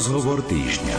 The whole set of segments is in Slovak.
Rozhovor týždňa.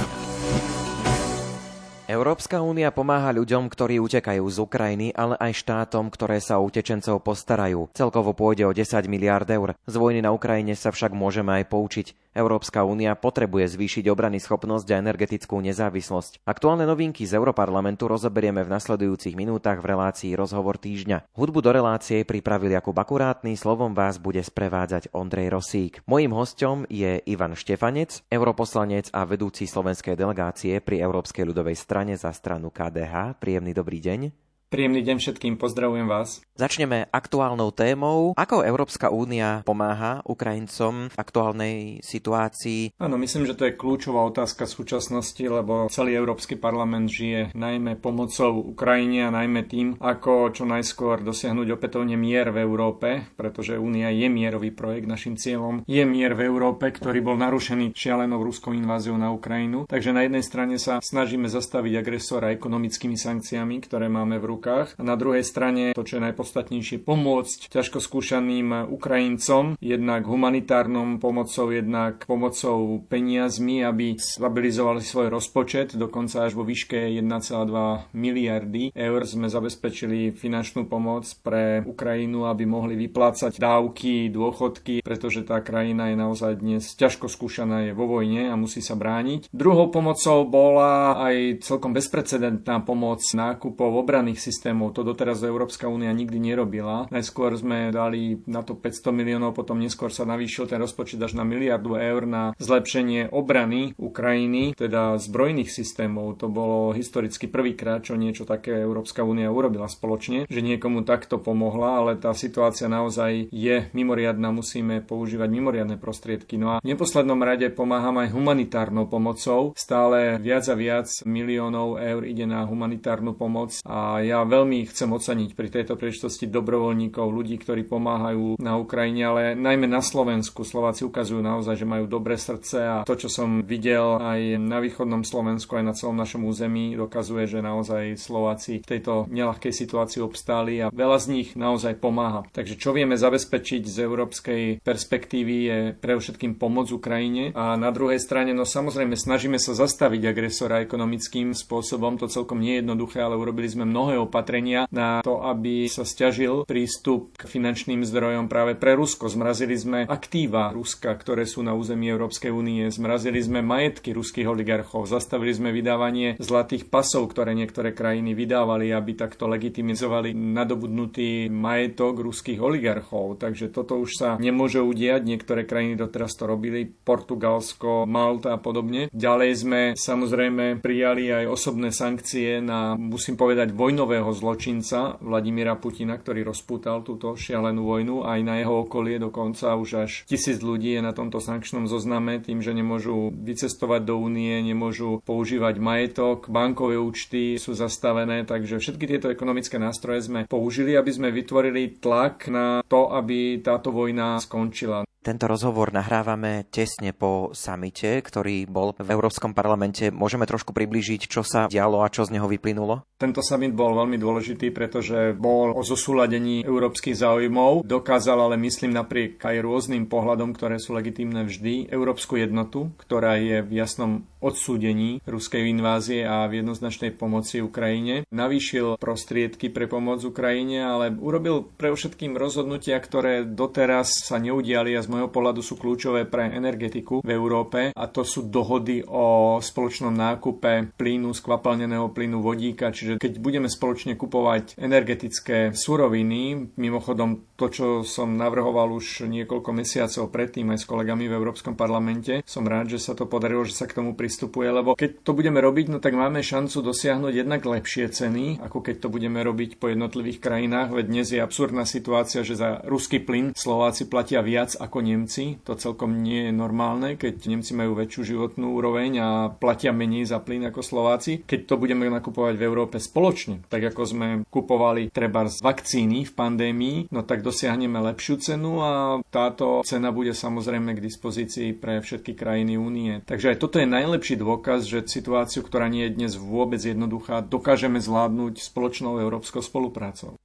Európska únia pomáha ľuďom, ktorí utekajú z Ukrajiny, ale aj štátom, ktoré sa o utečencov postarajú. Celkovo pôjde o 10 miliard eur. Z vojny na Ukrajine sa však môžeme aj poučiť. Európska únia potrebuje zvýšiť obrany schopnosť a energetickú nezávislosť. Aktuálne novinky z Europarlamentu rozoberieme v nasledujúcich minútach v relácii Rozhovor týždňa. Hudbu do relácie pripravil Jakub Akurátny, slovom vás bude sprevádzať Ondrej Rosík. Mojím hostom je Ivan Štefanec, europoslanec a vedúci slovenskej delegácie pri Európskej ľudovej strane za stranu KDH. Príjemný dobrý deň. Príjemný deň všetkým, pozdravujem vás. Začneme aktuálnou témou. Ako Európska únia pomáha Ukrajincom v aktuálnej situácii? Áno, myslím, že to je kľúčová otázka súčasnosti, lebo celý Európsky parlament žije najmä pomocou Ukrajine a najmä tým, ako čo najskôr dosiahnuť opätovne mier v Európe, pretože únia je mierový projekt. Našim cieľom je mier v Európe, ktorý bol narušený šialenou ruskou inváziou na Ukrajinu. Takže na jednej strane sa snažíme zastaviť agresora ekonomickými sankciami, ktoré máme v rukách rukách. A na druhej strane to, čo je najpodstatnejšie, pomôcť ťažko skúšaným Ukrajincom, jednak humanitárnom pomocou, jednak pomocou peniazmi, aby stabilizovali svoj rozpočet, dokonca až vo výške 1,2 miliardy eur sme zabezpečili finančnú pomoc pre Ukrajinu, aby mohli vyplácať dávky, dôchodky, pretože tá krajina je naozaj dnes ťažko skúšaná, je vo vojne a musí sa brániť. Druhou pomocou bola aj celkom bezprecedentná pomoc nákupov obranných systémov systémov. To doteraz Európska únia nikdy nerobila. Najskôr sme dali na to 500 miliónov, potom neskôr sa navýšil ten rozpočet až na miliardu eur na zlepšenie obrany Ukrajiny, teda zbrojných systémov. To bolo historicky prvýkrát, čo niečo také Európska únia urobila spoločne, že niekomu takto pomohla, ale tá situácia naozaj je mimoriadná, musíme používať mimoriadne prostriedky. No a v neposlednom rade pomáham aj humanitárnou pomocou. Stále viac a viac miliónov eur ide na humanitárnu pomoc a ja veľmi chcem oceniť pri tejto príležitosti dobrovoľníkov, ľudí, ktorí pomáhajú na Ukrajine, ale najmä na Slovensku. Slováci ukazujú naozaj, že majú dobré srdce a to, čo som videl aj na východnom Slovensku, aj na celom našom území, dokazuje, že naozaj Slováci v tejto nelahkej situácii obstáli a veľa z nich naozaj pomáha. Takže čo vieme zabezpečiť z európskej perspektívy je pre všetkým pomoc Ukrajine a na druhej strane, no samozrejme, snažíme sa zastaviť agresora ekonomickým spôsobom, to celkom nie je jednoduché, ale urobili sme mnohé opatrenia na to, aby sa stiažil prístup k finančným zdrojom práve pre Rusko. Zmrazili sme aktíva Ruska, ktoré sú na území Európskej únie, zmrazili sme majetky ruských oligarchov, zastavili sme vydávanie zlatých pasov, ktoré niektoré krajiny vydávali, aby takto legitimizovali nadobudnutý majetok ruských oligarchov. Takže toto už sa nemôže udiať. Niektoré krajiny doteraz to robili, Portugalsko, Malta a podobne. Ďalej sme samozrejme prijali aj osobné sankcie na, musím povedať, vojnové vojnového zločinca Vladimíra Putina, ktorý rozpútal túto šialenú vojnu. Aj na jeho okolie dokonca už až tisíc ľudí je na tomto sankčnom zozname tým, že nemôžu vycestovať do únie, nemôžu používať majetok, bankové účty sú zastavené, takže všetky tieto ekonomické nástroje sme použili, aby sme vytvorili tlak na to, aby táto vojna skončila. Tento rozhovor nahrávame tesne po samite, ktorý bol v Európskom parlamente. Môžeme trošku priblížiť, čo sa dialo a čo z neho vyplynulo? Tento summit bol veľmi dôležitý, pretože bol o zosúladení európskych záujmov. Dokázal ale, myslím, napriek aj rôznym pohľadom, ktoré sú legitímne vždy, európsku jednotu, ktorá je v jasnom odsúdení ruskej invázie a v jednoznačnej pomoci Ukrajine. Navýšil prostriedky pre pomoc Ukrajine, ale urobil pre všetkým rozhodnutia, ktoré doteraz sa neudiali a z môjho pohľadu sú kľúčové pre energetiku v Európe a to sú dohody o spoločnom nákupe plynu, skvapalneného plynu vodíka, čiže keď budeme spoločne kupovať energetické suroviny, mimochodom to, čo som navrhoval už niekoľko mesiacov predtým aj s kolegami v Európskom parlamente, som rád, že sa to podarilo, že sa k tomu pristupuje, lebo keď to budeme robiť, no tak máme šancu dosiahnuť jednak lepšie ceny, ako keď to budeme robiť po jednotlivých krajinách, veď dnes je absurdná situácia, že za ruský plyn Slováci platia viac ako Nemci. To celkom nie je normálne, keď Nemci majú väčšiu životnú úroveň a platia menej za plyn ako Slováci. Keď to budeme nakupovať v Európe spoločne, tak ako sme kupovali treba z vakcíny v pandémii, no tak dosiahneme lepšiu cenu a táto cena bude samozrejme k dispozícii pre všetky krajiny únie. Takže aj toto je najlepší dôkaz, že situáciu, ktorá nie je dnes vôbec jednoduchá, dokážeme zvládnuť spoločnou európskou spoluprácou.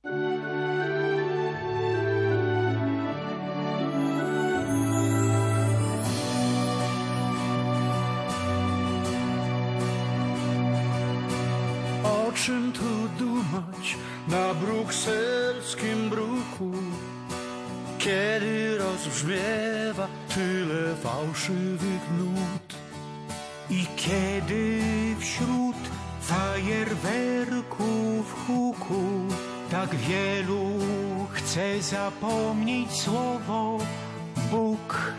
Tyle fałszywych nut i kiedy wśród fajerwerków huku tak wielu chce zapomnieć słowo Bóg.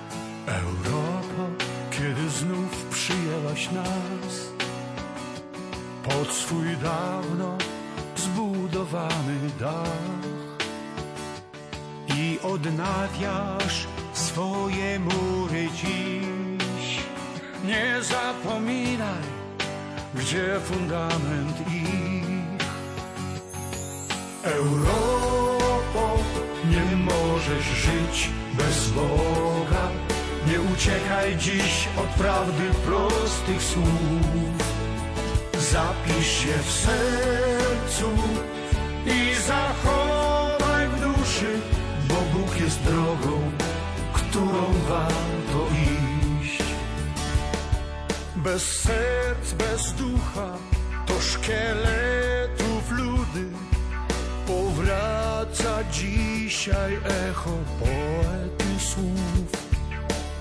Europo, kiedy znów przyjęłaś nas pod swój dawno zbudowany dach i odnawiasz swoje mury dziś. Nie zapominaj, gdzie fundament ich. Europo, nie możesz żyć bez Boga. Nie uciekaj dziś od prawdy prostych słów. Zapisz się w sercu i zachowaj w duszy, bo Bóg jest drogą, którą warto iść. Bez serc, bez ducha, to szkieletów ludy powraca dzisiaj echo poety słów.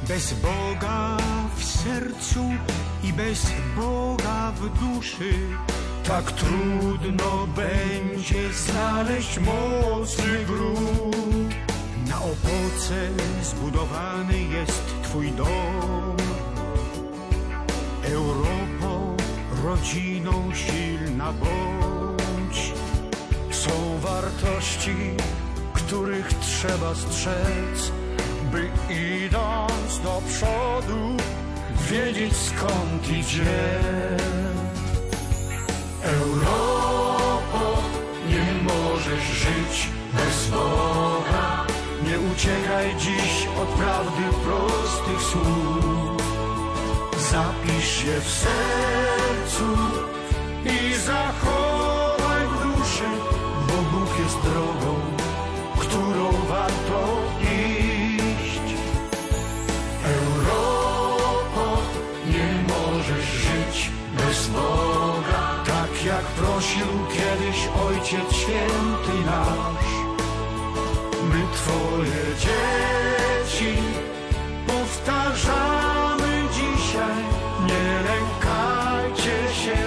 Bez Boga w sercu i bez Boga w duszy tak trudno będzie znaleźć mocny grób. Na opoce zbudowany jest Twój dom. Europo, rodziną silna bądź. Są wartości, których trzeba strzec, by idąc do przodu wiedzieć skąd idzie. Europo, nie możesz żyć bez Boga. Nie uciekaj dziś od prawdy prostych słów. Zapisz się w sercu i zachowaj w duszy, bo Bóg jest drogą, którą warto iść. Europo, nie możesz żyć bez Boga, tak jak prosił Twoje dzieci powtarzamy dzisiaj, nie lękajcie się,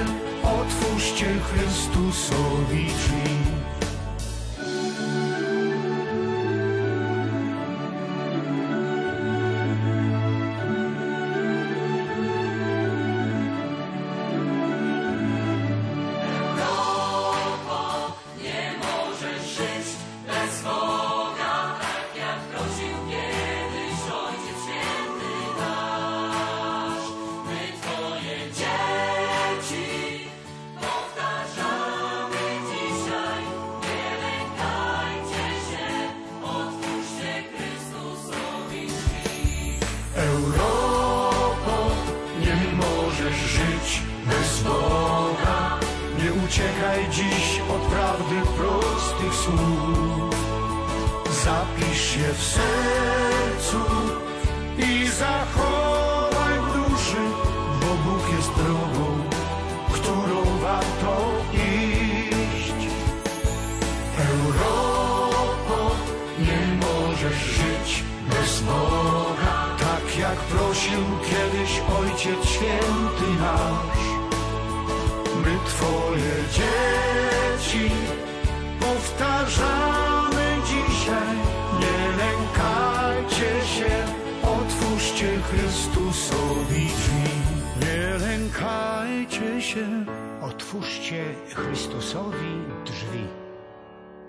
otwórzcie Chrystusowi drzwi. Chrystusowi drzwi.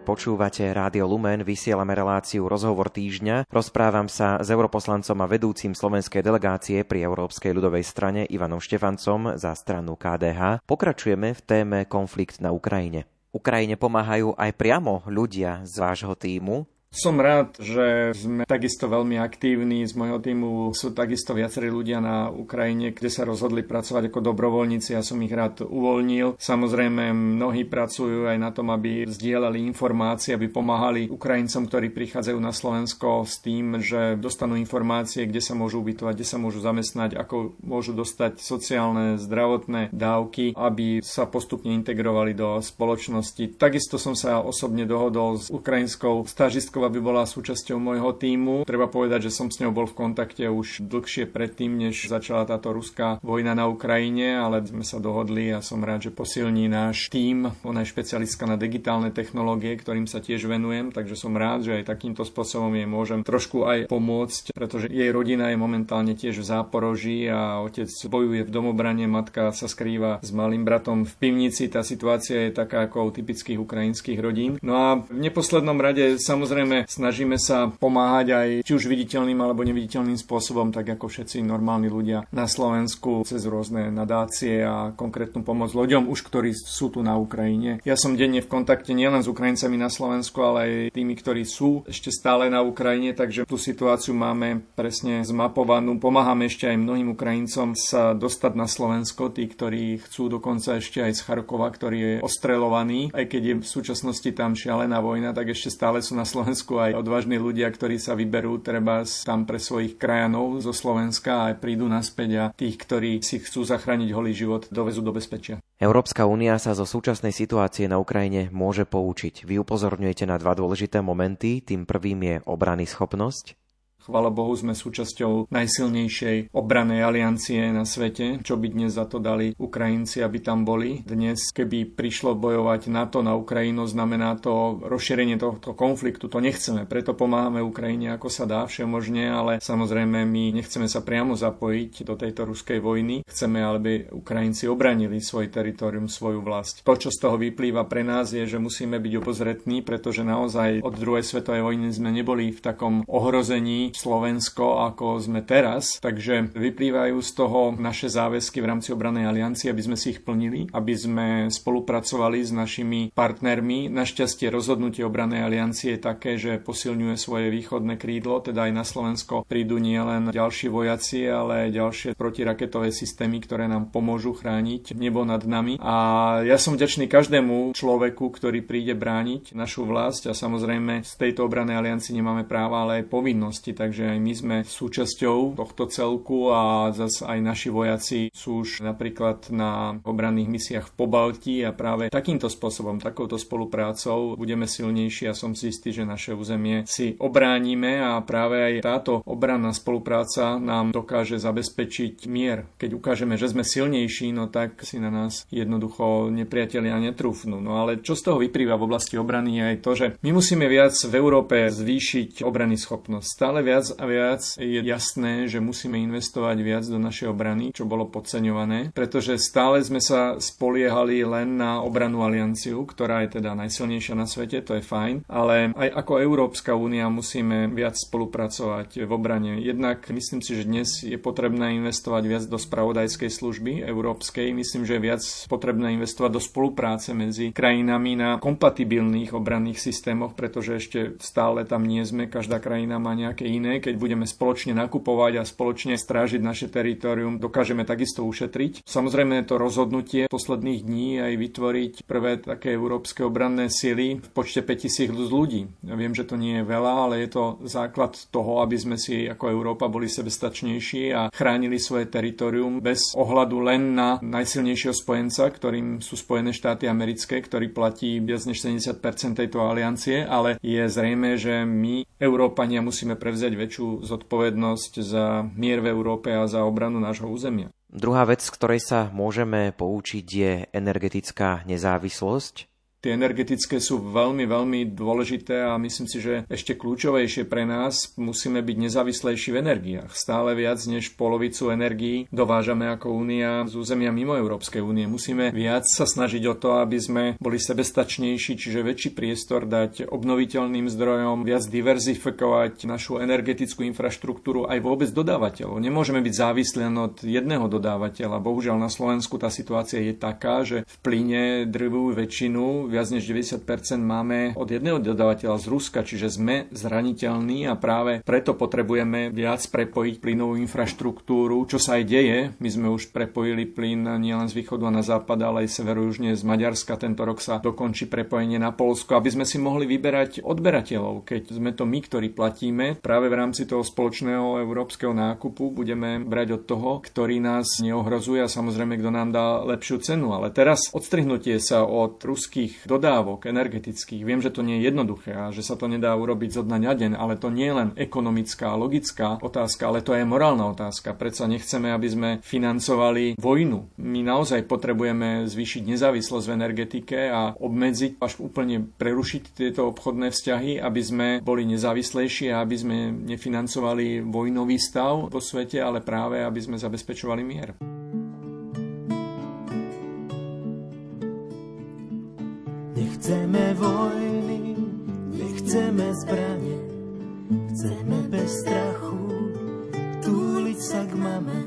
Počúvate Rádio Lumen, vysielame reláciu Rozhovor týždňa. Rozprávam sa s europoslancom a vedúcim slovenskej delegácie pri Európskej ľudovej strane Ivanom Štefancom za stranu KDH. Pokračujeme v téme konflikt na Ukrajine. Ukrajine pomáhajú aj priamo ľudia z vášho týmu. Som rád, že sme takisto veľmi aktívni. Z môjho týmu sú takisto viacerí ľudia na Ukrajine, kde sa rozhodli pracovať ako dobrovoľníci. Ja som ich rád uvoľnil. Samozrejme, mnohí pracujú aj na tom, aby zdieľali informácie, aby pomáhali Ukrajincom, ktorí prichádzajú na Slovensko s tým, že dostanú informácie, kde sa môžu ubytovať, kde sa môžu zamestnať, ako môžu dostať sociálne, zdravotné dávky, aby sa postupne integrovali do spoločnosti. Takisto som sa osobne dohodol s ukrajinskou stážistkou Šimečková by bola súčasťou môjho týmu. Treba povedať, že som s ňou bol v kontakte už dlhšie predtým, než začala táto ruská vojna na Ukrajine, ale sme sa dohodli a som rád, že posilní náš tím. Ona je špecialistka na digitálne technológie, ktorým sa tiež venujem, takže som rád, že aj takýmto spôsobom jej môžem trošku aj pomôcť, pretože jej rodina je momentálne tiež v Záporoží a otec bojuje v domobrane, matka sa skrýva s malým bratom v pivnici. Tá situácia je taká ako u typických ukrajinských rodín. No a v neposlednom rade samozrejme Samozrejme, snažíme sa pomáhať aj či už viditeľným alebo neviditeľným spôsobom, tak ako všetci normálni ľudia na Slovensku cez rôzne nadácie a konkrétnu pomoc ľuďom, už ktorí sú tu na Ukrajine. Ja som denne v kontakte nielen s Ukrajincami na Slovensku, ale aj tými, ktorí sú ešte stále na Ukrajine, takže tú situáciu máme presne zmapovanú. Pomáhame ešte aj mnohým Ukrajincom sa dostať na Slovensko, tí, ktorí chcú dokonca ešte aj z Charkova, ktorý je ostrelovaný, aj keď je v súčasnosti tam šialená vojna, tak ešte stále sú na Slovensku Slovensku aj odvážni ľudia, ktorí sa vyberú treba tam pre svojich krajanov zo Slovenska a prídu naspäť a tých, ktorí si chcú zachrániť holý život, dovezú do bezpečia. Európska únia sa zo súčasnej situácie na Ukrajine môže poučiť. Vy upozorňujete na dva dôležité momenty. Tým prvým je obrany schopnosť Chvala Bohu sme súčasťou najsilnejšej obranej aliancie na svete, čo by dnes za to dali Ukrajinci, aby tam boli. Dnes, keby prišlo bojovať NATO na Ukrajinu, znamená to rozšírenie tohto konfliktu. To nechceme, preto pomáhame Ukrajine ako sa dá všemožne, ale samozrejme my nechceme sa priamo zapojiť do tejto ruskej vojny. Chceme, aby Ukrajinci obranili svoj teritorium, svoju vlast. To, čo z toho vyplýva pre nás, je, že musíme byť obozretní, pretože naozaj od druhej svetovej vojny sme neboli v takom ohrození Slovensko, ako sme teraz. Takže vyplývajú z toho naše záväzky v rámci obranej aliancie, aby sme si ich plnili, aby sme spolupracovali s našimi partnermi. Našťastie rozhodnutie obranej aliancie je také, že posilňuje svoje východné krídlo, teda aj na Slovensko prídu nielen ďalší vojaci, ale aj ďalšie protiraketové systémy, ktoré nám pomôžu chrániť nebo nad nami. A ja som vďačný každému človeku, ktorý príde brániť našu vlast a samozrejme z tejto obranej aliancie nemáme práva, ale aj povinnosti takže aj my sme súčasťou tohto celku a zase aj naši vojaci sú už napríklad na obranných misiách v Pobalti a práve takýmto spôsobom, takouto spoluprácou budeme silnejší a som si istý, že naše územie si obránime a práve aj táto obranná spolupráca nám dokáže zabezpečiť mier. Keď ukážeme, že sme silnejší, no tak si na nás jednoducho nepriatelia netrúfnú. No ale čo z toho vyprýva v oblasti obrany je aj to, že my musíme viac v Európe zvýšiť obrany schopnosť. Stále viac a viac je jasné, že musíme investovať viac do našej obrany, čo bolo podceňované, pretože stále sme sa spoliehali len na obranu alianciu, ktorá je teda najsilnejšia na svete, to je fajn, ale aj ako Európska únia musíme viac spolupracovať v obrane. Jednak myslím si, že dnes je potrebné investovať viac do spravodajskej služby európskej, myslím, že je viac potrebné investovať do spolupráce medzi krajinami na kompatibilných obranných systémoch, pretože ešte stále tam nie sme, každá krajina má nejaké iné. Keď budeme spoločne nakupovať a spoločne strážiť naše teritorium, dokážeme takisto ušetriť. Samozrejme to rozhodnutie posledných dní aj vytvoriť prvé také európske obranné sily v počte 5000 ľudí. Ja viem, že to nie je veľa, ale je to základ toho, aby sme si ako Európa boli sebestačnejší a chránili svoje teritorium bez ohľadu len na najsilnejšieho spojenca, ktorým sú Spojené štáty americké, ktorý platí viac než 70% tejto aliancie, ale je zrejme, že my, Európania, musíme prevziať prevziať väčšiu zodpovednosť za mier v Európe a za obranu nášho územia. Druhá vec, z ktorej sa môžeme poučiť, je energetická nezávislosť. Tie energetické sú veľmi, veľmi dôležité a myslím si, že ešte kľúčovejšie pre nás musíme byť nezávislejší v energiách. Stále viac než polovicu energií dovážame ako únia z územia mimo Európskej únie. Musíme viac sa snažiť o to, aby sme boli sebestačnejší, čiže väčší priestor dať obnoviteľným zdrojom, viac diverzifikovať našu energetickú infraštruktúru aj vôbec dodávateľov. Nemôžeme byť závislí len od jedného dodávateľa. Bohužiaľ na Slovensku tá situácia je taká, že v plyne drvú väčšinu viac než 90% máme od jedného dodávateľa z Ruska, čiže sme zraniteľní a práve preto potrebujeme viac prepojiť plynovú infraštruktúru, čo sa aj deje. My sme už prepojili plyn nielen z východu a na západ, ale aj severojužne z Maďarska. Tento rok sa dokončí prepojenie na Polsko, aby sme si mohli vyberať odberateľov. Keď sme to my, ktorí platíme, práve v rámci toho spoločného európskeho nákupu budeme brať od toho, ktorý nás neohrozuje a samozrejme, kto nám dá lepšiu cenu. Ale teraz odstrihnutie sa od ruských dodávok energetických, viem, že to nie je jednoduché a že sa to nedá urobiť zo dňa na deň, ale to nie je len ekonomická, logická otázka, ale to je morálna otázka. Predsa nechceme, aby sme financovali vojnu. My naozaj potrebujeme zvýšiť nezávislosť v energetike a obmedziť až úplne prerušiť tieto obchodné vzťahy, aby sme boli nezávislejší a aby sme nefinancovali vojnový stav vo svete, ale práve aby sme zabezpečovali mier. Nechceme vojny, nechceme zbranie, chceme bez strachu túliť sa k mame.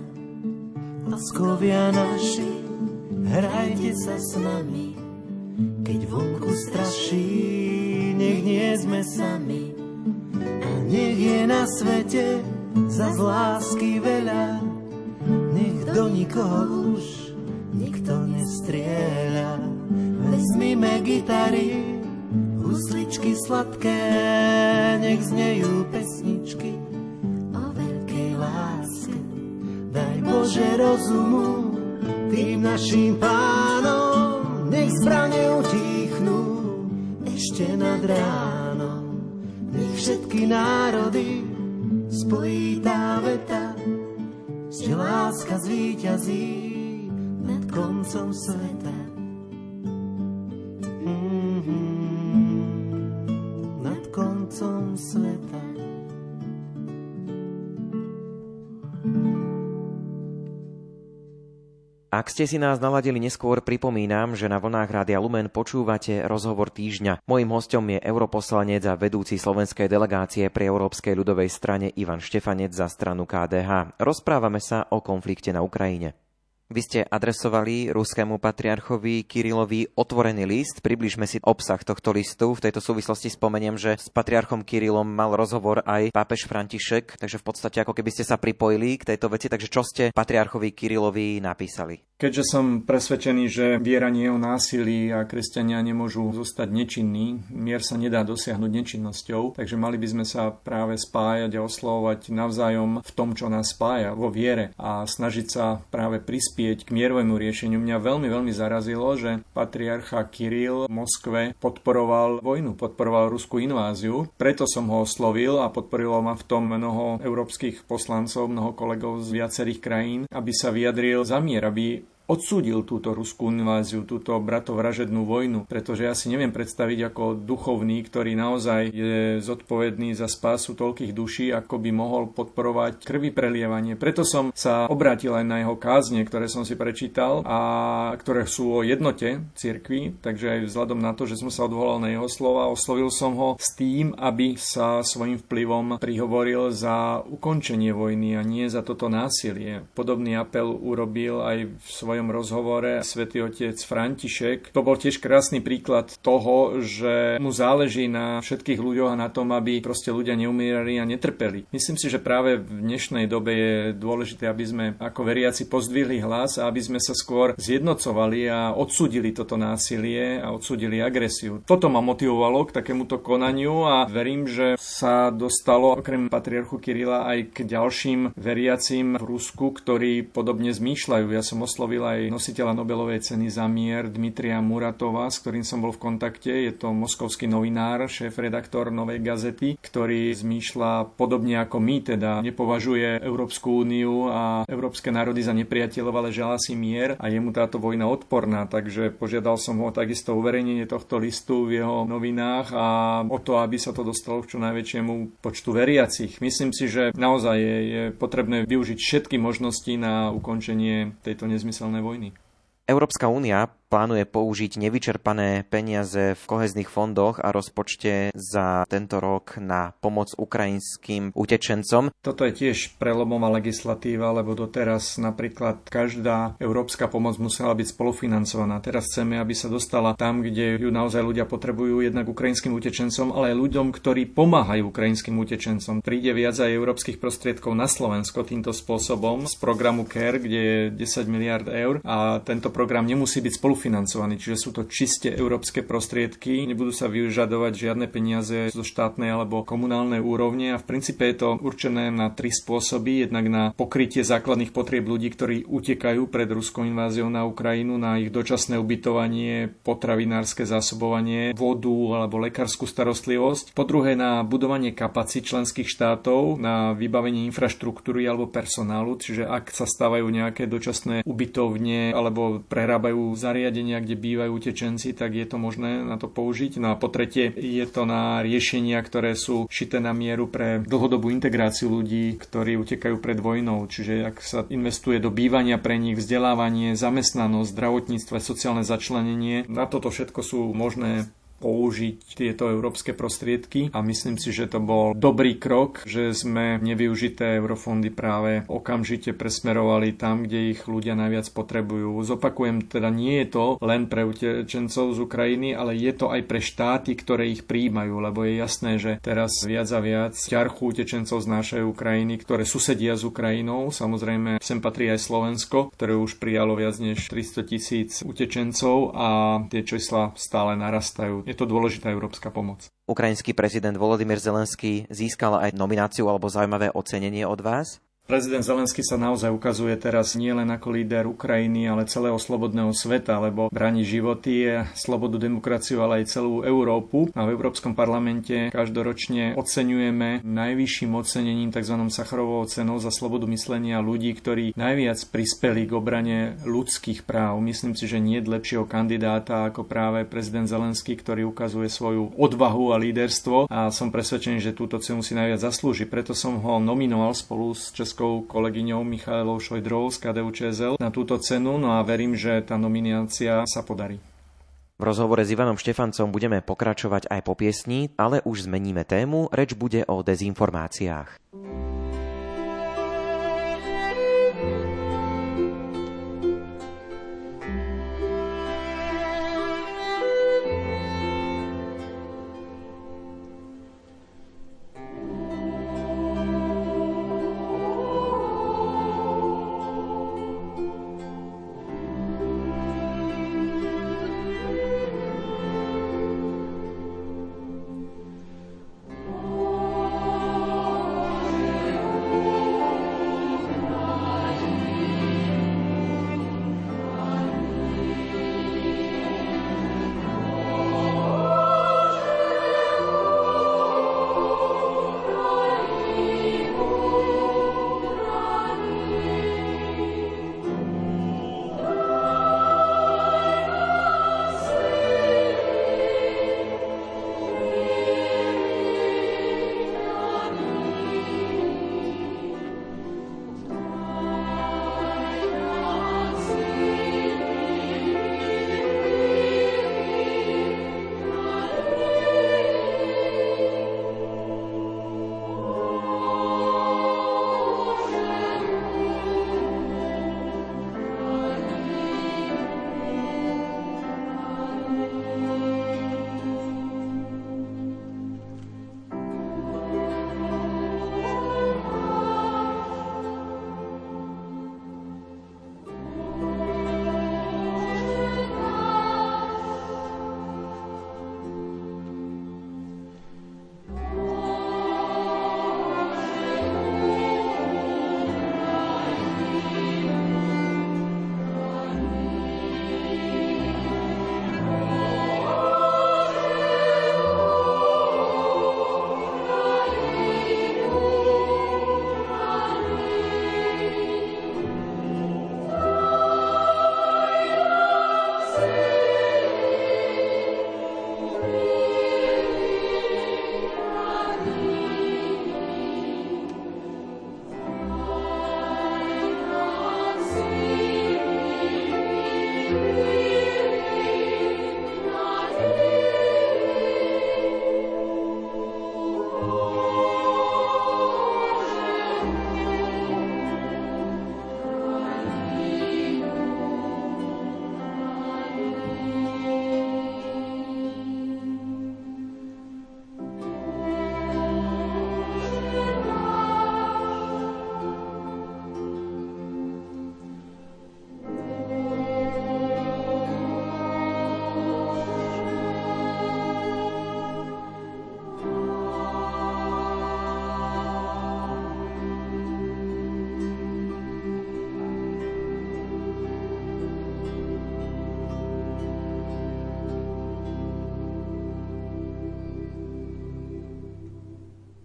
Laskovia naši, hrajte sa s nami, keď vonku straší, nech nie sme sami. A nech je na svete za lásky veľa, nech do nikoho už gitary, husličky sladké, nech znejú pesničky o veľkej láske. Daj Bože rozumu tým našim pánom, nech zbrane utichnú ešte nad ránom. Nech všetky národy spojí tá veta, že láska zvíťazí nad koncom sveta. Sveta. Ak ste si nás naladili neskôr, pripomínam, že na vlnách Rádia Lumen počúvate rozhovor týždňa. Mojím hostom je europoslanec a vedúci slovenskej delegácie pri Európskej ľudovej strane Ivan Štefanec za stranu KDH. Rozprávame sa o konflikte na Ukrajine. Vy ste adresovali ruskému patriarchovi Kirilovi otvorený list. Približme si obsah tohto listu. V tejto súvislosti spomeniem, že s patriarchom Kirilom mal rozhovor aj pápež František, takže v podstate ako keby ste sa pripojili k tejto veci. Takže čo ste patriarchovi Kirilovi napísali? Keďže som presvedčený, že viera nie je o násilí a kresťania nemôžu zostať nečinní, mier sa nedá dosiahnuť nečinnosťou, takže mali by sme sa práve spájať a oslovovať navzájom v tom, čo nás spája, vo viere a snažiť sa práve prispieť prispieť k mierovému riešeniu. Mňa veľmi, veľmi zarazilo, že patriarcha Kiril v Moskve podporoval vojnu, podporoval ruskú inváziu. Preto som ho oslovil a podporilo ma v tom mnoho európskych poslancov, mnoho kolegov z viacerých krajín, aby sa vyjadril za mier, aby odsúdil túto ruskú inváziu, túto bratovražednú vojnu, pretože ja si neviem predstaviť ako duchovný, ktorý naozaj je zodpovedný za spásu toľkých duší, ako by mohol podporovať krvi prelievanie. Preto som sa obrátil aj na jeho kázne, ktoré som si prečítal a ktoré sú o jednote cirkvi, takže aj vzhľadom na to, že som sa odvolal na jeho slova, oslovil som ho s tým, aby sa svojim vplyvom prihovoril za ukončenie vojny a nie za toto násilie. Podobný apel urobil aj v svojom svojom rozhovore svätý otec František. To bol tiež krásny príklad toho, že mu záleží na všetkých ľuďoch a na tom, aby proste ľudia neumierali a netrpeli. Myslím si, že práve v dnešnej dobe je dôležité, aby sme ako veriaci pozdvihli hlas a aby sme sa skôr zjednocovali a odsudili toto násilie a odsudili agresiu. Toto ma motivovalo k takémuto konaniu a verím, že sa dostalo okrem patriarchu Kirila aj k ďalším veriacim v Rusku, ktorí podobne zmýšľajú. Ja som oslovil aj nositeľa Nobelovej ceny za mier Dmitria Muratova, s ktorým som bol v kontakte. Je to moskovský novinár, šéf-redaktor Novej gazety, ktorý zmýšľa podobne ako my, teda nepovažuje Európsku úniu a európske národy za nepriateľov, ale želá si mier a je mu táto vojna odporná. Takže požiadal som ho takisto uverejnenie tohto listu v jeho novinách a o to, aby sa to dostalo k čo najväčšiemu počtu veriacich. Myslím si, že naozaj je, je potrebné využiť všetky možnosti na ukončenie tejto nezmyselnej vojny. Európska únia plánuje použiť nevyčerpané peniaze v kohezných fondoch a rozpočte za tento rok na pomoc ukrajinským utečencom. Toto je tiež prelomová legislatíva, lebo doteraz napríklad každá európska pomoc musela byť spolufinancovaná. Teraz chceme, aby sa dostala tam, kde ju naozaj ľudia potrebujú, jednak ukrajinským utečencom, ale aj ľuďom, ktorí pomáhajú ukrajinským utečencom. Príde viac aj európskych prostriedkov na Slovensko týmto spôsobom z programu CARE, kde je 10 miliard eur a tento program nemusí byť spolufinancovaný, čiže sú to čiste európske prostriedky, nebudú sa vyžadovať žiadne peniaze zo štátnej alebo komunálnej úrovne a v princípe je to určené na tri spôsoby. Jednak na pokrytie základných potrieb ľudí, ktorí utekajú pred ruskou inváziou na Ukrajinu, na ich dočasné ubytovanie, potravinárske zásobovanie, vodu alebo lekárskú starostlivosť. Po druhé na budovanie kapacít členských štátov, na vybavenie infraštruktúry alebo personálu, čiže ak sa stávajú nejaké dočasné ubytovne alebo prerábajú zariadenia, kde bývajú utečenci, tak je to možné na to použiť. No a po tretie je to na riešenia, ktoré sú šité na mieru pre dlhodobú integráciu ľudí, ktorí utekajú pred vojnou. Čiže ak sa investuje do bývania pre nich, vzdelávanie, zamestnanosť, zdravotníctvo, sociálne začlenenie, na toto všetko sú možné použiť tieto európske prostriedky a myslím si, že to bol dobrý krok, že sme nevyužité eurofondy práve okamžite presmerovali tam, kde ich ľudia najviac potrebujú. Zopakujem, teda nie je to len pre utečencov z Ukrajiny, ale je to aj pre štáty, ktoré ich príjmajú, lebo je jasné, že teraz viac a viac ťarchu utečencov znášajú krajiny, ktoré susedia s Ukrajinou. Samozrejme, sem patrí aj Slovensko, ktoré už prijalo viac než 300 tisíc utečencov a tie čísla stále narastajú je to dôležitá európska pomoc. Ukrajinský prezident Volodymyr Zelenský získal aj nomináciu alebo zaujímavé ocenenie od vás? Prezident Zelensky sa naozaj ukazuje teraz nielen ako líder Ukrajiny, ale celého slobodného sveta, lebo bráni životy, slobodu, demokraciu, ale aj celú Európu. A v Európskom parlamente každoročne oceňujeme najvyšším ocenením tzv. Sacharovou cenou za slobodu myslenia ľudí, ktorí najviac prispeli k obrane ľudských práv. Myslím si, že nie je lepšieho kandidáta ako práve prezident Zelenský, ktorý ukazuje svoju odvahu a líderstvo a som presvedčený, že túto cenu si najviac zaslúži. Preto som ho nominoval spolu s Českou českou kolegyňou Michailou Šojdrovou z KDU ČSL na túto cenu, no a verím, že tá nominácia sa podarí. V rozhovore s Ivanom Štefancom budeme pokračovať aj po piesni, ale už zmeníme tému, reč bude o dezinformáciách.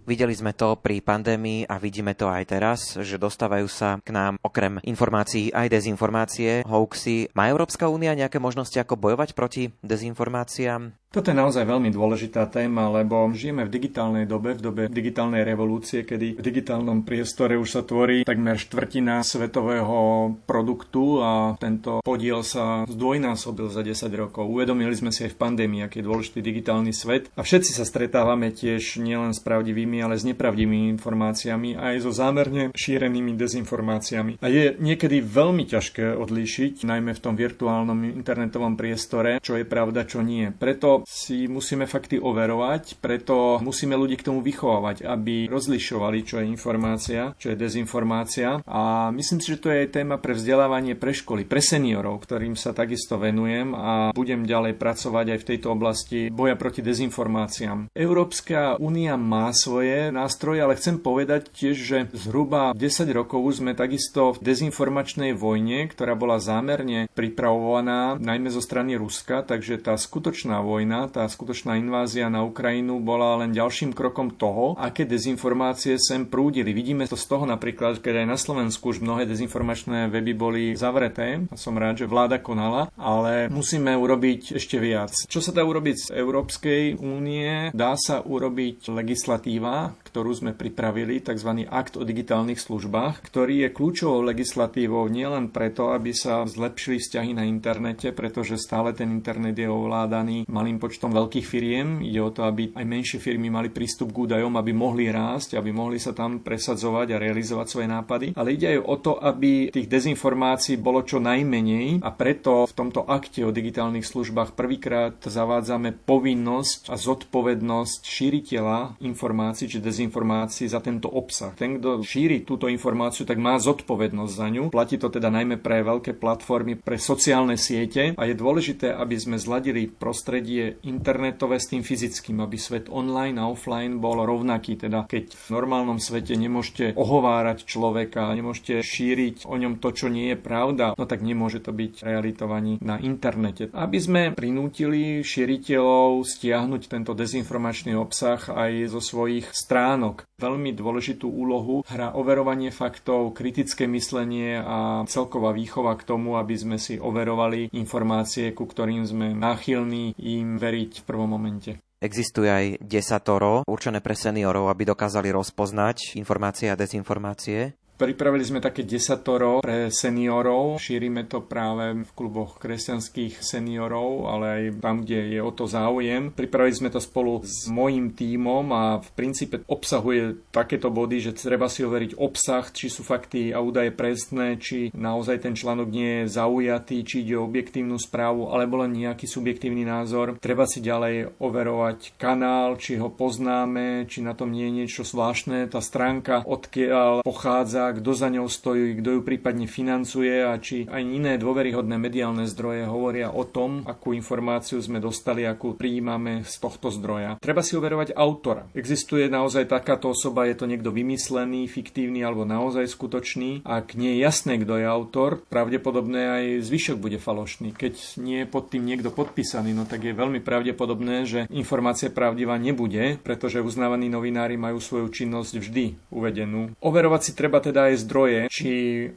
Videli sme to pri pandémii a vidíme to aj teraz, že dostávajú sa k nám okrem informácií aj dezinformácie, hoaxy. Má Európska únia nejaké možnosti, ako bojovať proti dezinformáciám? Toto je naozaj veľmi dôležitá téma, lebo žijeme v digitálnej dobe, v dobe digitálnej revolúcie, kedy v digitálnom priestore už sa tvorí takmer štvrtina svetového produktu a tento podiel sa zdvojnásobil za 10 rokov. Uvedomili sme si aj v pandémii, aký je dôležitý digitálny svet a všetci sa stretávame tiež nielen s pravdivými, ale s nepravdivými informáciami, aj so zámerne šírenými dezinformáciami. A je niekedy veľmi ťažké odlíšiť, najmä v tom virtuálnom internetovom priestore, čo je pravda, čo nie. Preto si musíme fakty overovať, preto musíme ľudí k tomu vychovávať, aby rozlišovali, čo je informácia, čo je dezinformácia. A myslím si, že to je aj téma pre vzdelávanie pre školy, pre seniorov, ktorým sa takisto venujem a budem ďalej pracovať aj v tejto oblasti boja proti dezinformáciám. Európska únia má svoje nástroje, ale chcem povedať tiež, že zhruba 10 rokov sme takisto v dezinformačnej vojne, ktorá bola zámerne pripravovaná najmä zo strany Ruska, takže tá skutočná vojna vojna, tá skutočná invázia na Ukrajinu bola len ďalším krokom toho, aké dezinformácie sem prúdili. Vidíme to z toho napríklad, keď aj na Slovensku už mnohé dezinformačné weby boli zavreté. A som rád, že vláda konala, ale musíme urobiť ešte viac. Čo sa dá urobiť z Európskej únie? Dá sa urobiť legislatíva, ktorú sme pripravili, tzv. akt o digitálnych službách, ktorý je kľúčovou legislatívou nielen preto, aby sa zlepšili vzťahy na internete, pretože stále ten internet je ovládaný malým počtom veľkých firiem. Ide o to, aby aj menšie firmy mali prístup k údajom, aby mohli rásť, aby mohli sa tam presadzovať a realizovať svoje nápady. Ale ide aj o to, aby tých dezinformácií bolo čo najmenej a preto v tomto akte o digitálnych službách prvýkrát zavádzame povinnosť a zodpovednosť šíriteľa informácií či dezinformácií za tento obsah. Ten, kto šíri túto informáciu, tak má zodpovednosť za ňu. Platí to teda najmä pre veľké platformy, pre sociálne siete a je dôležité, aby sme zladili prostredie internetové s tým fyzickým, aby svet online a offline bol rovnaký. Teda keď v normálnom svete nemôžete ohovárať človeka, nemôžete šíriť o ňom to, čo nie je pravda, no tak nemôže to byť realitovaní na internete. Aby sme prinútili šíriteľov stiahnuť tento dezinformačný obsah aj zo svojich stránok. Veľmi dôležitú úlohu hrá overovanie faktov, kritické myslenie a celková výchova k tomu, aby sme si overovali informácie, ku ktorým sme náchylní im veriť v prvom momente. Existuje aj desatoro určené pre seniorov, aby dokázali rozpoznať informácie a dezinformácie. Pripravili sme také desatoro pre seniorov. Šírime to práve v kluboch kresťanských seniorov, ale aj tam, kde je o to záujem. Pripravili sme to spolu s mojím tímom a v princípe obsahuje takéto body, že treba si overiť obsah, či sú fakty a údaje presné, či naozaj ten článok nie je zaujatý, či ide o objektívnu správu, alebo len nejaký subjektívny názor. Treba si ďalej overovať kanál, či ho poznáme, či na tom nie je niečo zvláštne. Tá stránka, odkiaľ pochádza, kto za ňou stojí, kto ju prípadne financuje a či aj iné dôveryhodné mediálne zdroje hovoria o tom, akú informáciu sme dostali, akú prijímame z tohto zdroja. Treba si overovať autora. Existuje naozaj takáto osoba, je to niekto vymyslený, fiktívny alebo naozaj skutočný. Ak nie je jasné, kto je autor, pravdepodobne aj zvyšok bude falošný. Keď nie je pod tým niekto podpísaný, no tak je veľmi pravdepodobné, že informácia pravdivá nebude, pretože uznávaní novinári majú svoju činnosť vždy uvedenú. Overovať si treba teda teda aj zdroje, či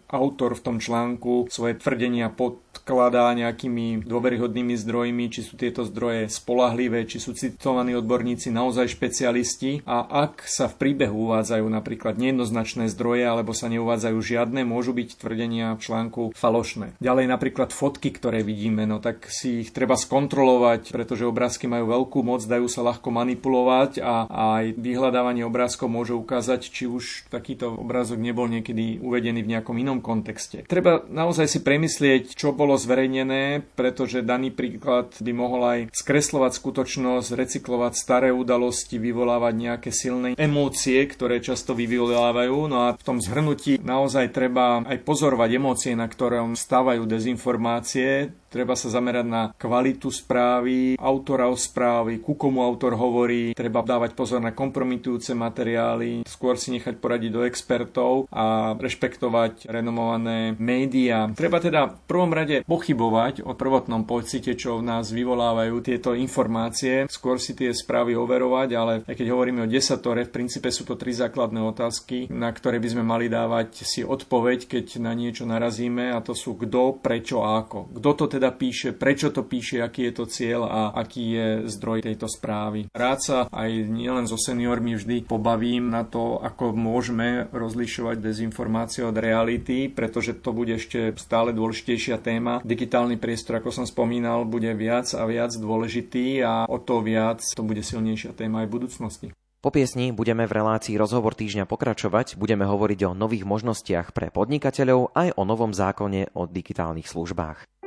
autor v tom článku svoje tvrdenia podkladá nejakými dôveryhodnými zdrojmi, či sú tieto zdroje spolahlivé, či sú citovaní odborníci naozaj špecialisti a ak sa v príbehu uvádzajú napríklad nejednoznačné zdroje alebo sa neuvádzajú žiadne, môžu byť tvrdenia v článku falošné. Ďalej napríklad fotky, ktoré vidíme, no tak si ich treba skontrolovať, pretože obrázky majú veľkú moc, dajú sa ľahko manipulovať a aj vyhľadávanie obrázkov môže ukázať, či už takýto obrázok nebol niekedy uvedený v nejakom inom kontexte. Treba naozaj si premyslieť, čo bolo zverejnené, pretože daný príklad by mohol aj skreslovať skutočnosť, recyklovať staré udalosti, vyvolávať nejaké silné emócie, ktoré často vyvolávajú. No a v tom zhrnutí naozaj treba aj pozorovať emócie, na ktorom stávajú dezinformácie, Treba sa zamerať na kvalitu správy, autorov správy, ku komu autor hovorí. Treba dávať pozor na kompromitujúce materiály, skôr si nechať poradiť do expertov a rešpektovať renomované médiá. Treba teda v prvom rade pochybovať o prvotnom pocite, čo v nás vyvolávajú tieto informácie. Skôr si tie správy overovať, ale aj keď hovoríme o desatore, v princípe sú to tri základné otázky, na ktoré by sme mali dávať si odpoveď, keď na niečo narazíme a to sú kto, prečo a ako. Kto to teda píše, prečo to píše, aký je to cieľ a aký je zdroj tejto správy. Rád sa aj nielen so seniormi vždy pobavím na to, ako môžeme rozlišovať dezinformácie od reality, pretože to bude ešte stále dôležitejšia téma. Digitálny priestor, ako som spomínal, bude viac a viac dôležitý a o to viac to bude silnejšia téma aj v budúcnosti. Po piesni budeme v relácii Rozhovor týždňa pokračovať, budeme hovoriť o nových možnostiach pre podnikateľov aj o novom zákone o digitálnych službách.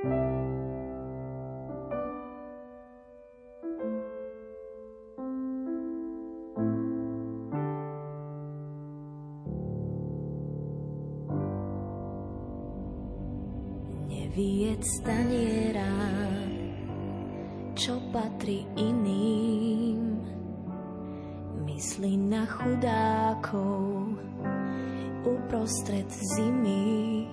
Vyjedz taniera, čo patrí iným. Myslí na chudákov uprostred zimy.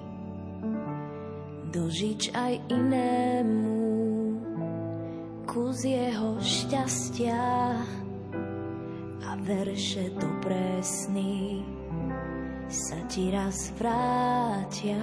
Dožič aj inému kus jeho šťastia a verše dobré sny sa ti raz vrátia.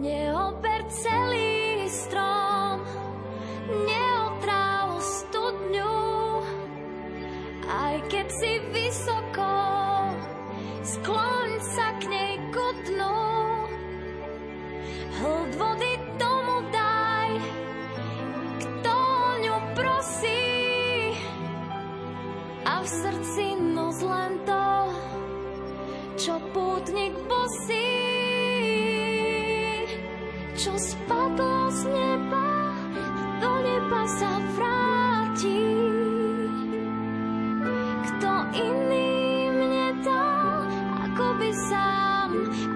neober celý strom, neotráv studňu, aj keď si vysoko, skloň sa k nej ku dnu. Hlд vody tomu daj, kto ňu prosí, a v srdci noc len to, čo pútnik sa vráti. Kto iný mne dal, ako by sám,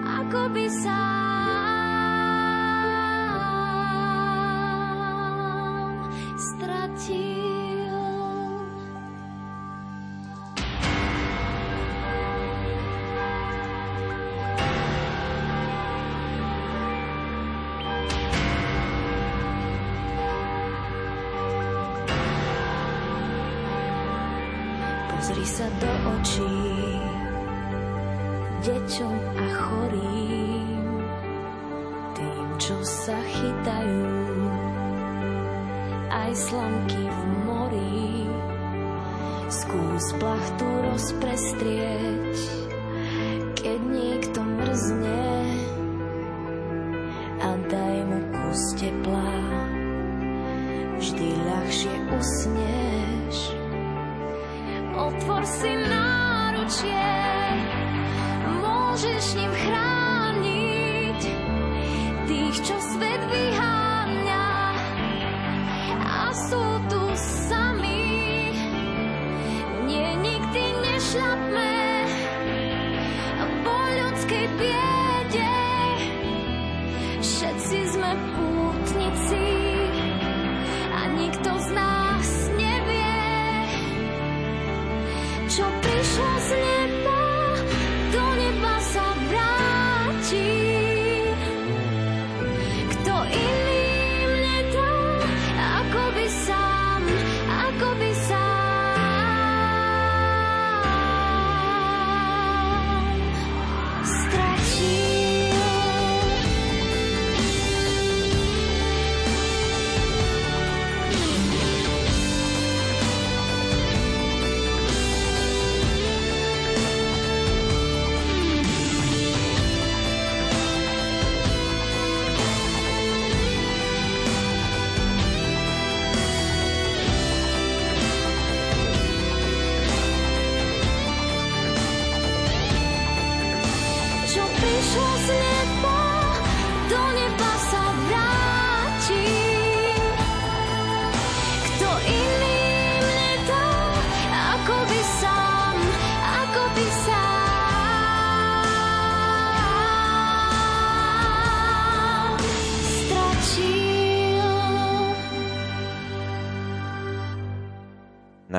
ako by sám sa do očí deťom a chorým, tým, čo sa chytajú, aj slamky v mori. Skús plachtu rozprestrieť,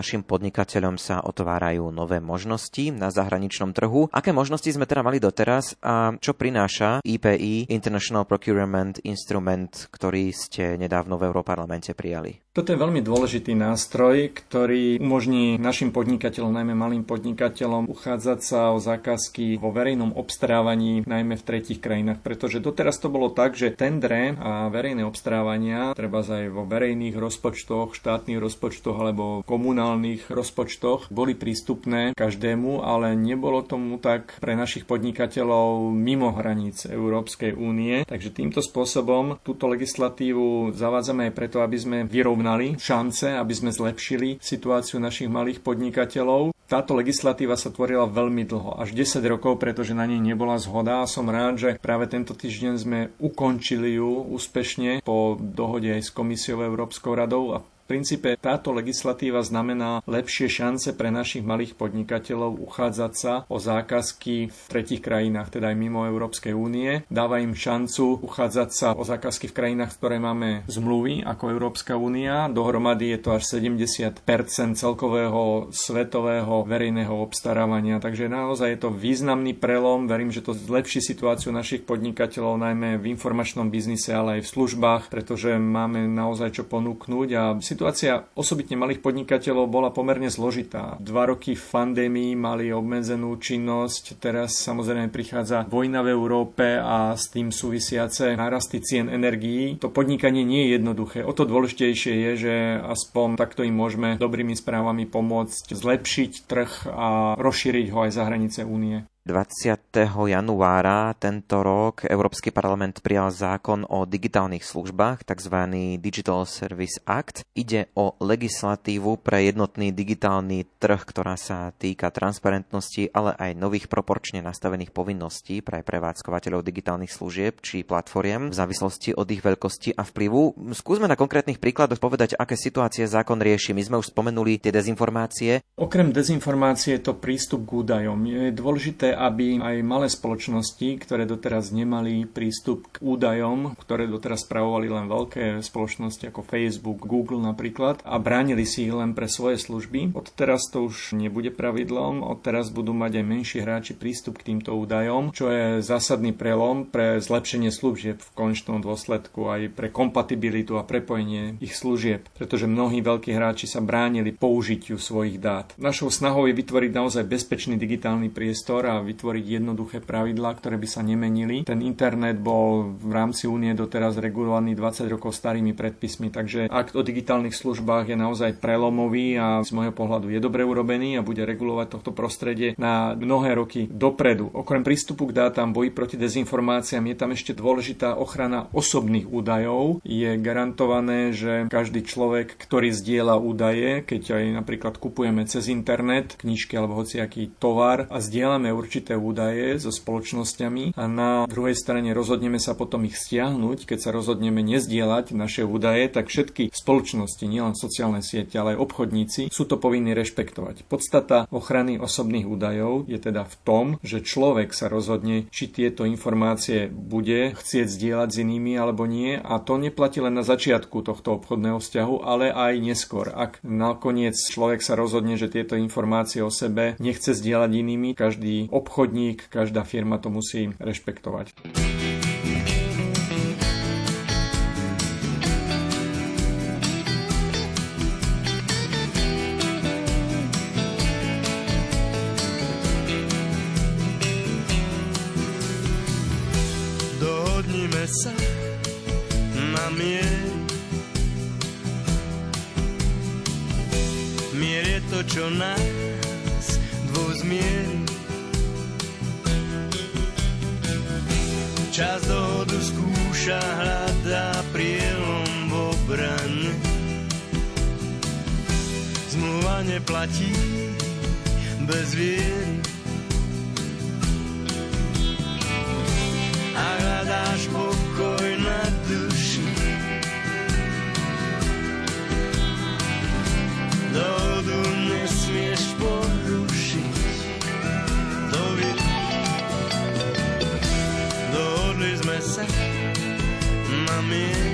našim podnikateľom sa otvárajú nové možnosti na zahraničnom trhu. Aké možnosti sme teda mali doteraz a čo prináša IPI, International Procurement Instrument, ktorý ste nedávno v Európarlamente prijali? Toto je veľmi dôležitý nástroj, ktorý umožní našim podnikateľom, najmä malým podnikateľom, uchádzať sa o zákazky vo verejnom obstarávaní, najmä v tretich krajinách, pretože doteraz to bolo tak, že tendre a verejné obstarávania, treba aj vo verejných rozpočtoch, štátnych rozpočtoch alebo komunálnych rozpočtoch, boli prístupné každému, ale nebolo tomu tak pre našich podnikateľov mimo hraníc Európskej únie. Takže týmto spôsobom túto legislatívu zavádzame aj preto, aby sme vyrovnali šance, aby sme zlepšili situáciu našich malých podnikateľov. Táto legislatíva sa tvorila veľmi dlho, až 10 rokov, pretože na nej nebola zhoda a som rád, že práve tento týždeň sme ukončili ju úspešne po dohode aj s Komisiou Európskou radou a princípe táto legislatíva znamená lepšie šance pre našich malých podnikateľov uchádzať sa o zákazky v tretich krajinách, teda aj mimo Európskej únie. Dáva im šancu uchádzať sa o zákazky v krajinách, ktoré máme zmluvy ako Európska únia. Dohromady je to až 70% celkového svetového verejného obstarávania. Takže naozaj je to významný prelom. Verím, že to zlepší situáciu našich podnikateľov, najmä v informačnom biznise, ale aj v službách, pretože máme naozaj čo ponúknuť a Situácia osobitne malých podnikateľov bola pomerne zložitá. Dva roky v pandémii mali obmedzenú činnosť, teraz samozrejme prichádza vojna v Európe a s tým súvisiace nárasty cien energií. To podnikanie nie je jednoduché. O to dôležitejšie je, že aspoň takto im môžeme dobrými správami pomôcť zlepšiť trh a rozšíriť ho aj za hranice únie. 20. januára tento rok Európsky parlament prijal zákon o digitálnych službách, tzv. Digital Service Act. Ide o legislatívu pre jednotný digitálny trh, ktorá sa týka transparentnosti, ale aj nových proporčne nastavených povinností pre prevádzkovateľov digitálnych služieb či platformiem v závislosti od ich veľkosti a vplyvu. Skúsme na konkrétnych príkladoch povedať, aké situácie zákon rieši. My sme už spomenuli tie dezinformácie. Okrem dezinformácie je to prístup k údajom. Je dôležité, aby aj malé spoločnosti, ktoré doteraz nemali prístup k údajom, ktoré doteraz spravovali len veľké spoločnosti ako Facebook, Google napríklad a bránili si ich len pre svoje služby. Od teraz to už nebude pravidlom, od teraz budú mať aj menší hráči prístup k týmto údajom, čo je zásadný prelom pre zlepšenie služieb v končnom dôsledku aj pre kompatibilitu a prepojenie ich služieb, pretože mnohí veľkí hráči sa bránili použitiu svojich dát. Našou snahou je vytvoriť naozaj bezpečný digitálny priestor a vytvoriť jednoduché pravidlá, ktoré by sa nemenili. Ten internet bol v rámci únie doteraz regulovaný 20 rokov starými predpismi, takže akt o digitálnych službách je naozaj prelomový a z môjho pohľadu je dobre urobený a bude regulovať tohto prostredie na mnohé roky dopredu. Okrem prístupu k dátam, boji proti dezinformáciám je tam ešte dôležitá ochrana osobných údajov. Je garantované, že každý človek, ktorý zdieľa údaje, keď aj napríklad kupujeme cez internet knižky alebo hociaký tovar a zdieľame určite určité údaje so spoločnosťami a na druhej strane rozhodneme sa potom ich stiahnuť, keď sa rozhodneme nezdieľať naše údaje, tak všetky spoločnosti, nielen sociálne siete, ale aj obchodníci, sú to povinní rešpektovať. Podstata ochrany osobných údajov je teda v tom, že človek sa rozhodne, či tieto informácie bude chcieť zdieľať s inými alebo nie a to neplatí len na začiatku tohto obchodného vzťahu, ale aj neskôr. Ak nakoniec človek sa rozhodne, že tieto informácie o sebe nechce zdieľať inými, každý obchodník, každá firma to musí rešpektovať. Dohodnime sa na mier. Mier je to, čo nás Neplatí bez viery. A hľadáš pokoj na duši. Dohodu nesmieš porušiť. To vie dohodli sme sa na mier.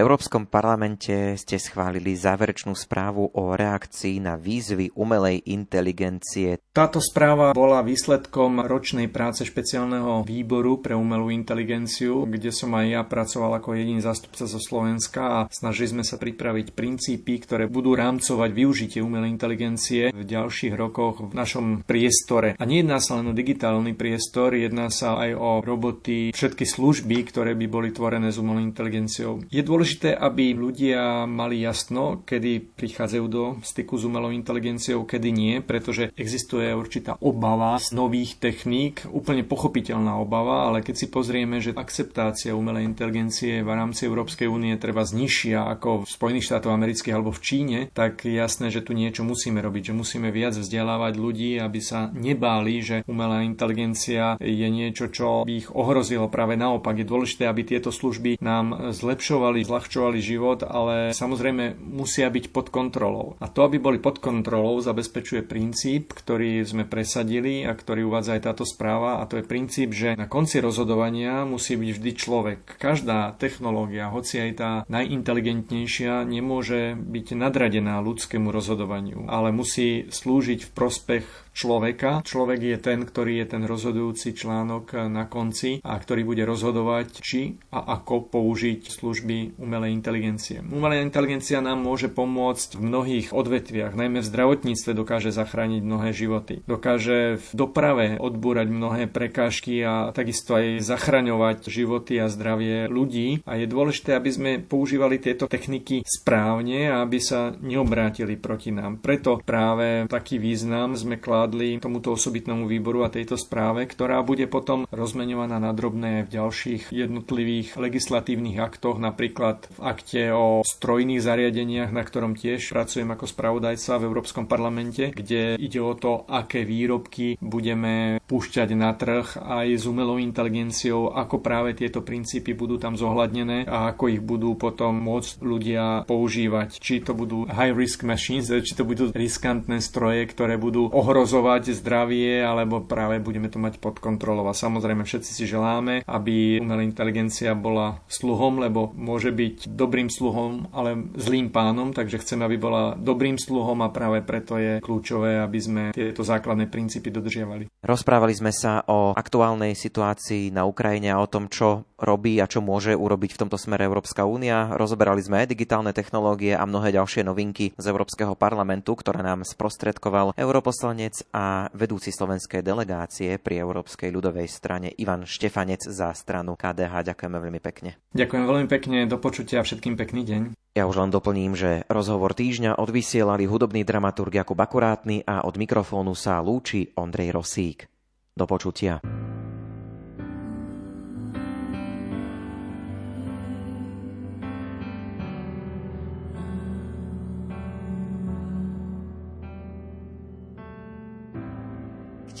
Európskom parlamente ste schválili záverečnú správu o reakcii na výzvy umelej inteligencie. Táto správa bola výsledkom ročnej práce špeciálneho výboru pre umelú inteligenciu, kde som aj ja pracoval ako jediný zástupca zo Slovenska a snažili sme sa pripraviť princípy, ktoré budú rámcovať využitie umelej inteligencie v ďalších rokoch v našom priestore. A nejedná sa len o digitálny priestor, jedná sa aj o roboty, všetky služby, ktoré by boli tvorené s umelou inteligenciou. Je dôležité dôležité, aby ľudia mali jasno, kedy prichádzajú do styku s umelou inteligenciou, kedy nie, pretože existuje určitá obava z nových techník, úplne pochopiteľná obava, ale keď si pozrieme, že akceptácia umelej inteligencie v rámci Európskej únie treba znižšia ako v Spojených štátoch amerických alebo v Číne, tak je jasné, že tu niečo musíme robiť, že musíme viac vzdelávať ľudí, aby sa nebáli, že umelá inteligencia je niečo, čo by ich ohrozilo. Práve naopak je dôležité, aby tieto služby nám zlepšovali, uľahčovali život, ale samozrejme musia byť pod kontrolou. A to, aby boli pod kontrolou, zabezpečuje princíp, ktorý sme presadili a ktorý uvádza aj táto správa a to je princíp, že na konci rozhodovania musí byť vždy človek. Každá technológia, hoci aj tá najinteligentnejšia, nemôže byť nadradená ľudskému rozhodovaniu, ale musí slúžiť v prospech človeka. Človek je ten, ktorý je ten rozhodujúci článok na konci a ktorý bude rozhodovať, či a ako použiť služby umelej inteligencie. Umelá inteligencia nám môže pomôcť v mnohých odvetviach, najmä v zdravotníctve dokáže zachrániť mnohé životy. Dokáže v doprave odbúrať mnohé prekážky a takisto aj zachraňovať životy a zdravie ľudí. A je dôležité, aby sme používali tieto techniky správne a aby sa neobrátili proti nám. Preto práve taký význam sme kládli tomuto osobitnému výboru a tejto správe, ktorá bude potom rozmeňovaná na drobné v ďalších jednotlivých legislatívnych aktoch, napríklad v akte o strojných zariadeniach, na ktorom tiež pracujem ako spravodajca v Európskom parlamente, kde ide o to, aké výrobky budeme púšťať na trh aj s umelou inteligenciou, ako práve tieto princípy budú tam zohľadnené a ako ich budú potom môcť ľudia používať. Či to budú high risk machines, či to budú riskantné stroje, ktoré budú ohrozovať zdravie, alebo práve budeme to mať pod kontrolou. A samozrejme všetci si želáme, aby umelá inteligencia bola sluhom, lebo môže byť dobrým sluhom, ale zlým pánom, takže chceme, aby bola dobrým sluhom a práve preto je kľúčové, aby sme tieto základné princípy dodržiavali. Rozprávali sme sa o aktuálnej situácii na Ukrajine a o tom, čo robí a čo môže urobiť v tomto smere Európska únia. Rozoberali sme aj digitálne technológie a mnohé ďalšie novinky z Európskeho parlamentu, ktoré nám sprostredkoval europoslanec a vedúci slovenskej delegácie pri Európskej ľudovej strane Ivan Štefanec za stranu KDH. Ďakujeme veľmi pekne. Ďakujem veľmi pekne, do počutia a všetkým pekný deň. Ja už len doplním, že rozhovor týždňa odvysielali hudobný dramaturg Jakub Akurátny a od mikrofónu sa lúči Ondrej Rosík. Do počutia.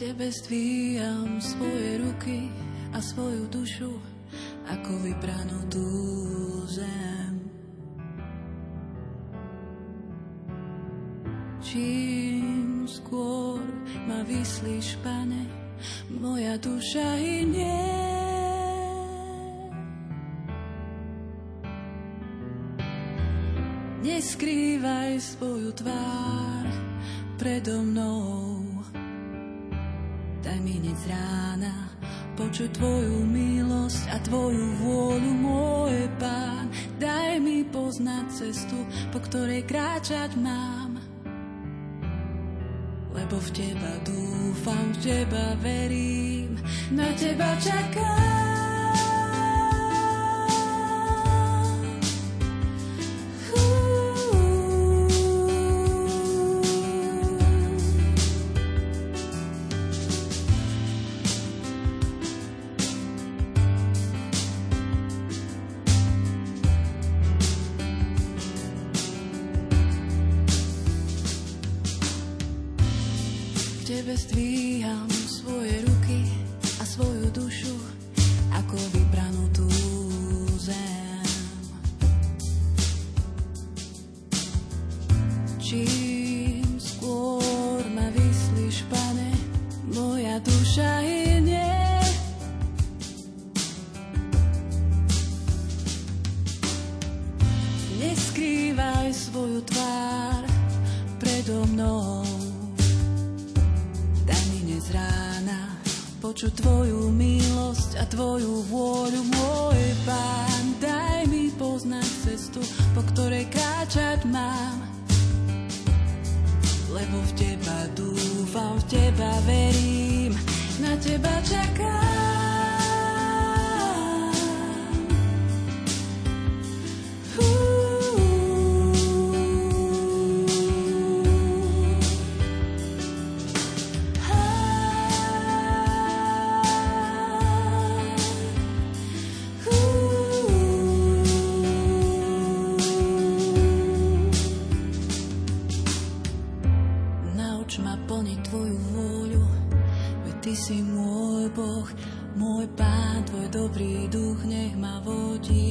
tebe stvíjam svoje ruky a svoju dušu ako vypranutú zem. Čím skôr ma vyslíš, pane, moja duša i nie. Neskrývaj svoju tvár predo mnou, daj mi nic rána, počuť Tvoju milosť a Tvoju vôľu, môj Pán. Daj mi poznať cestu, po ktorej kráčať mám. Lebo v Teba dúfam, v Teba verím, na Teba čakám. Dobrý duch nech ma vodí.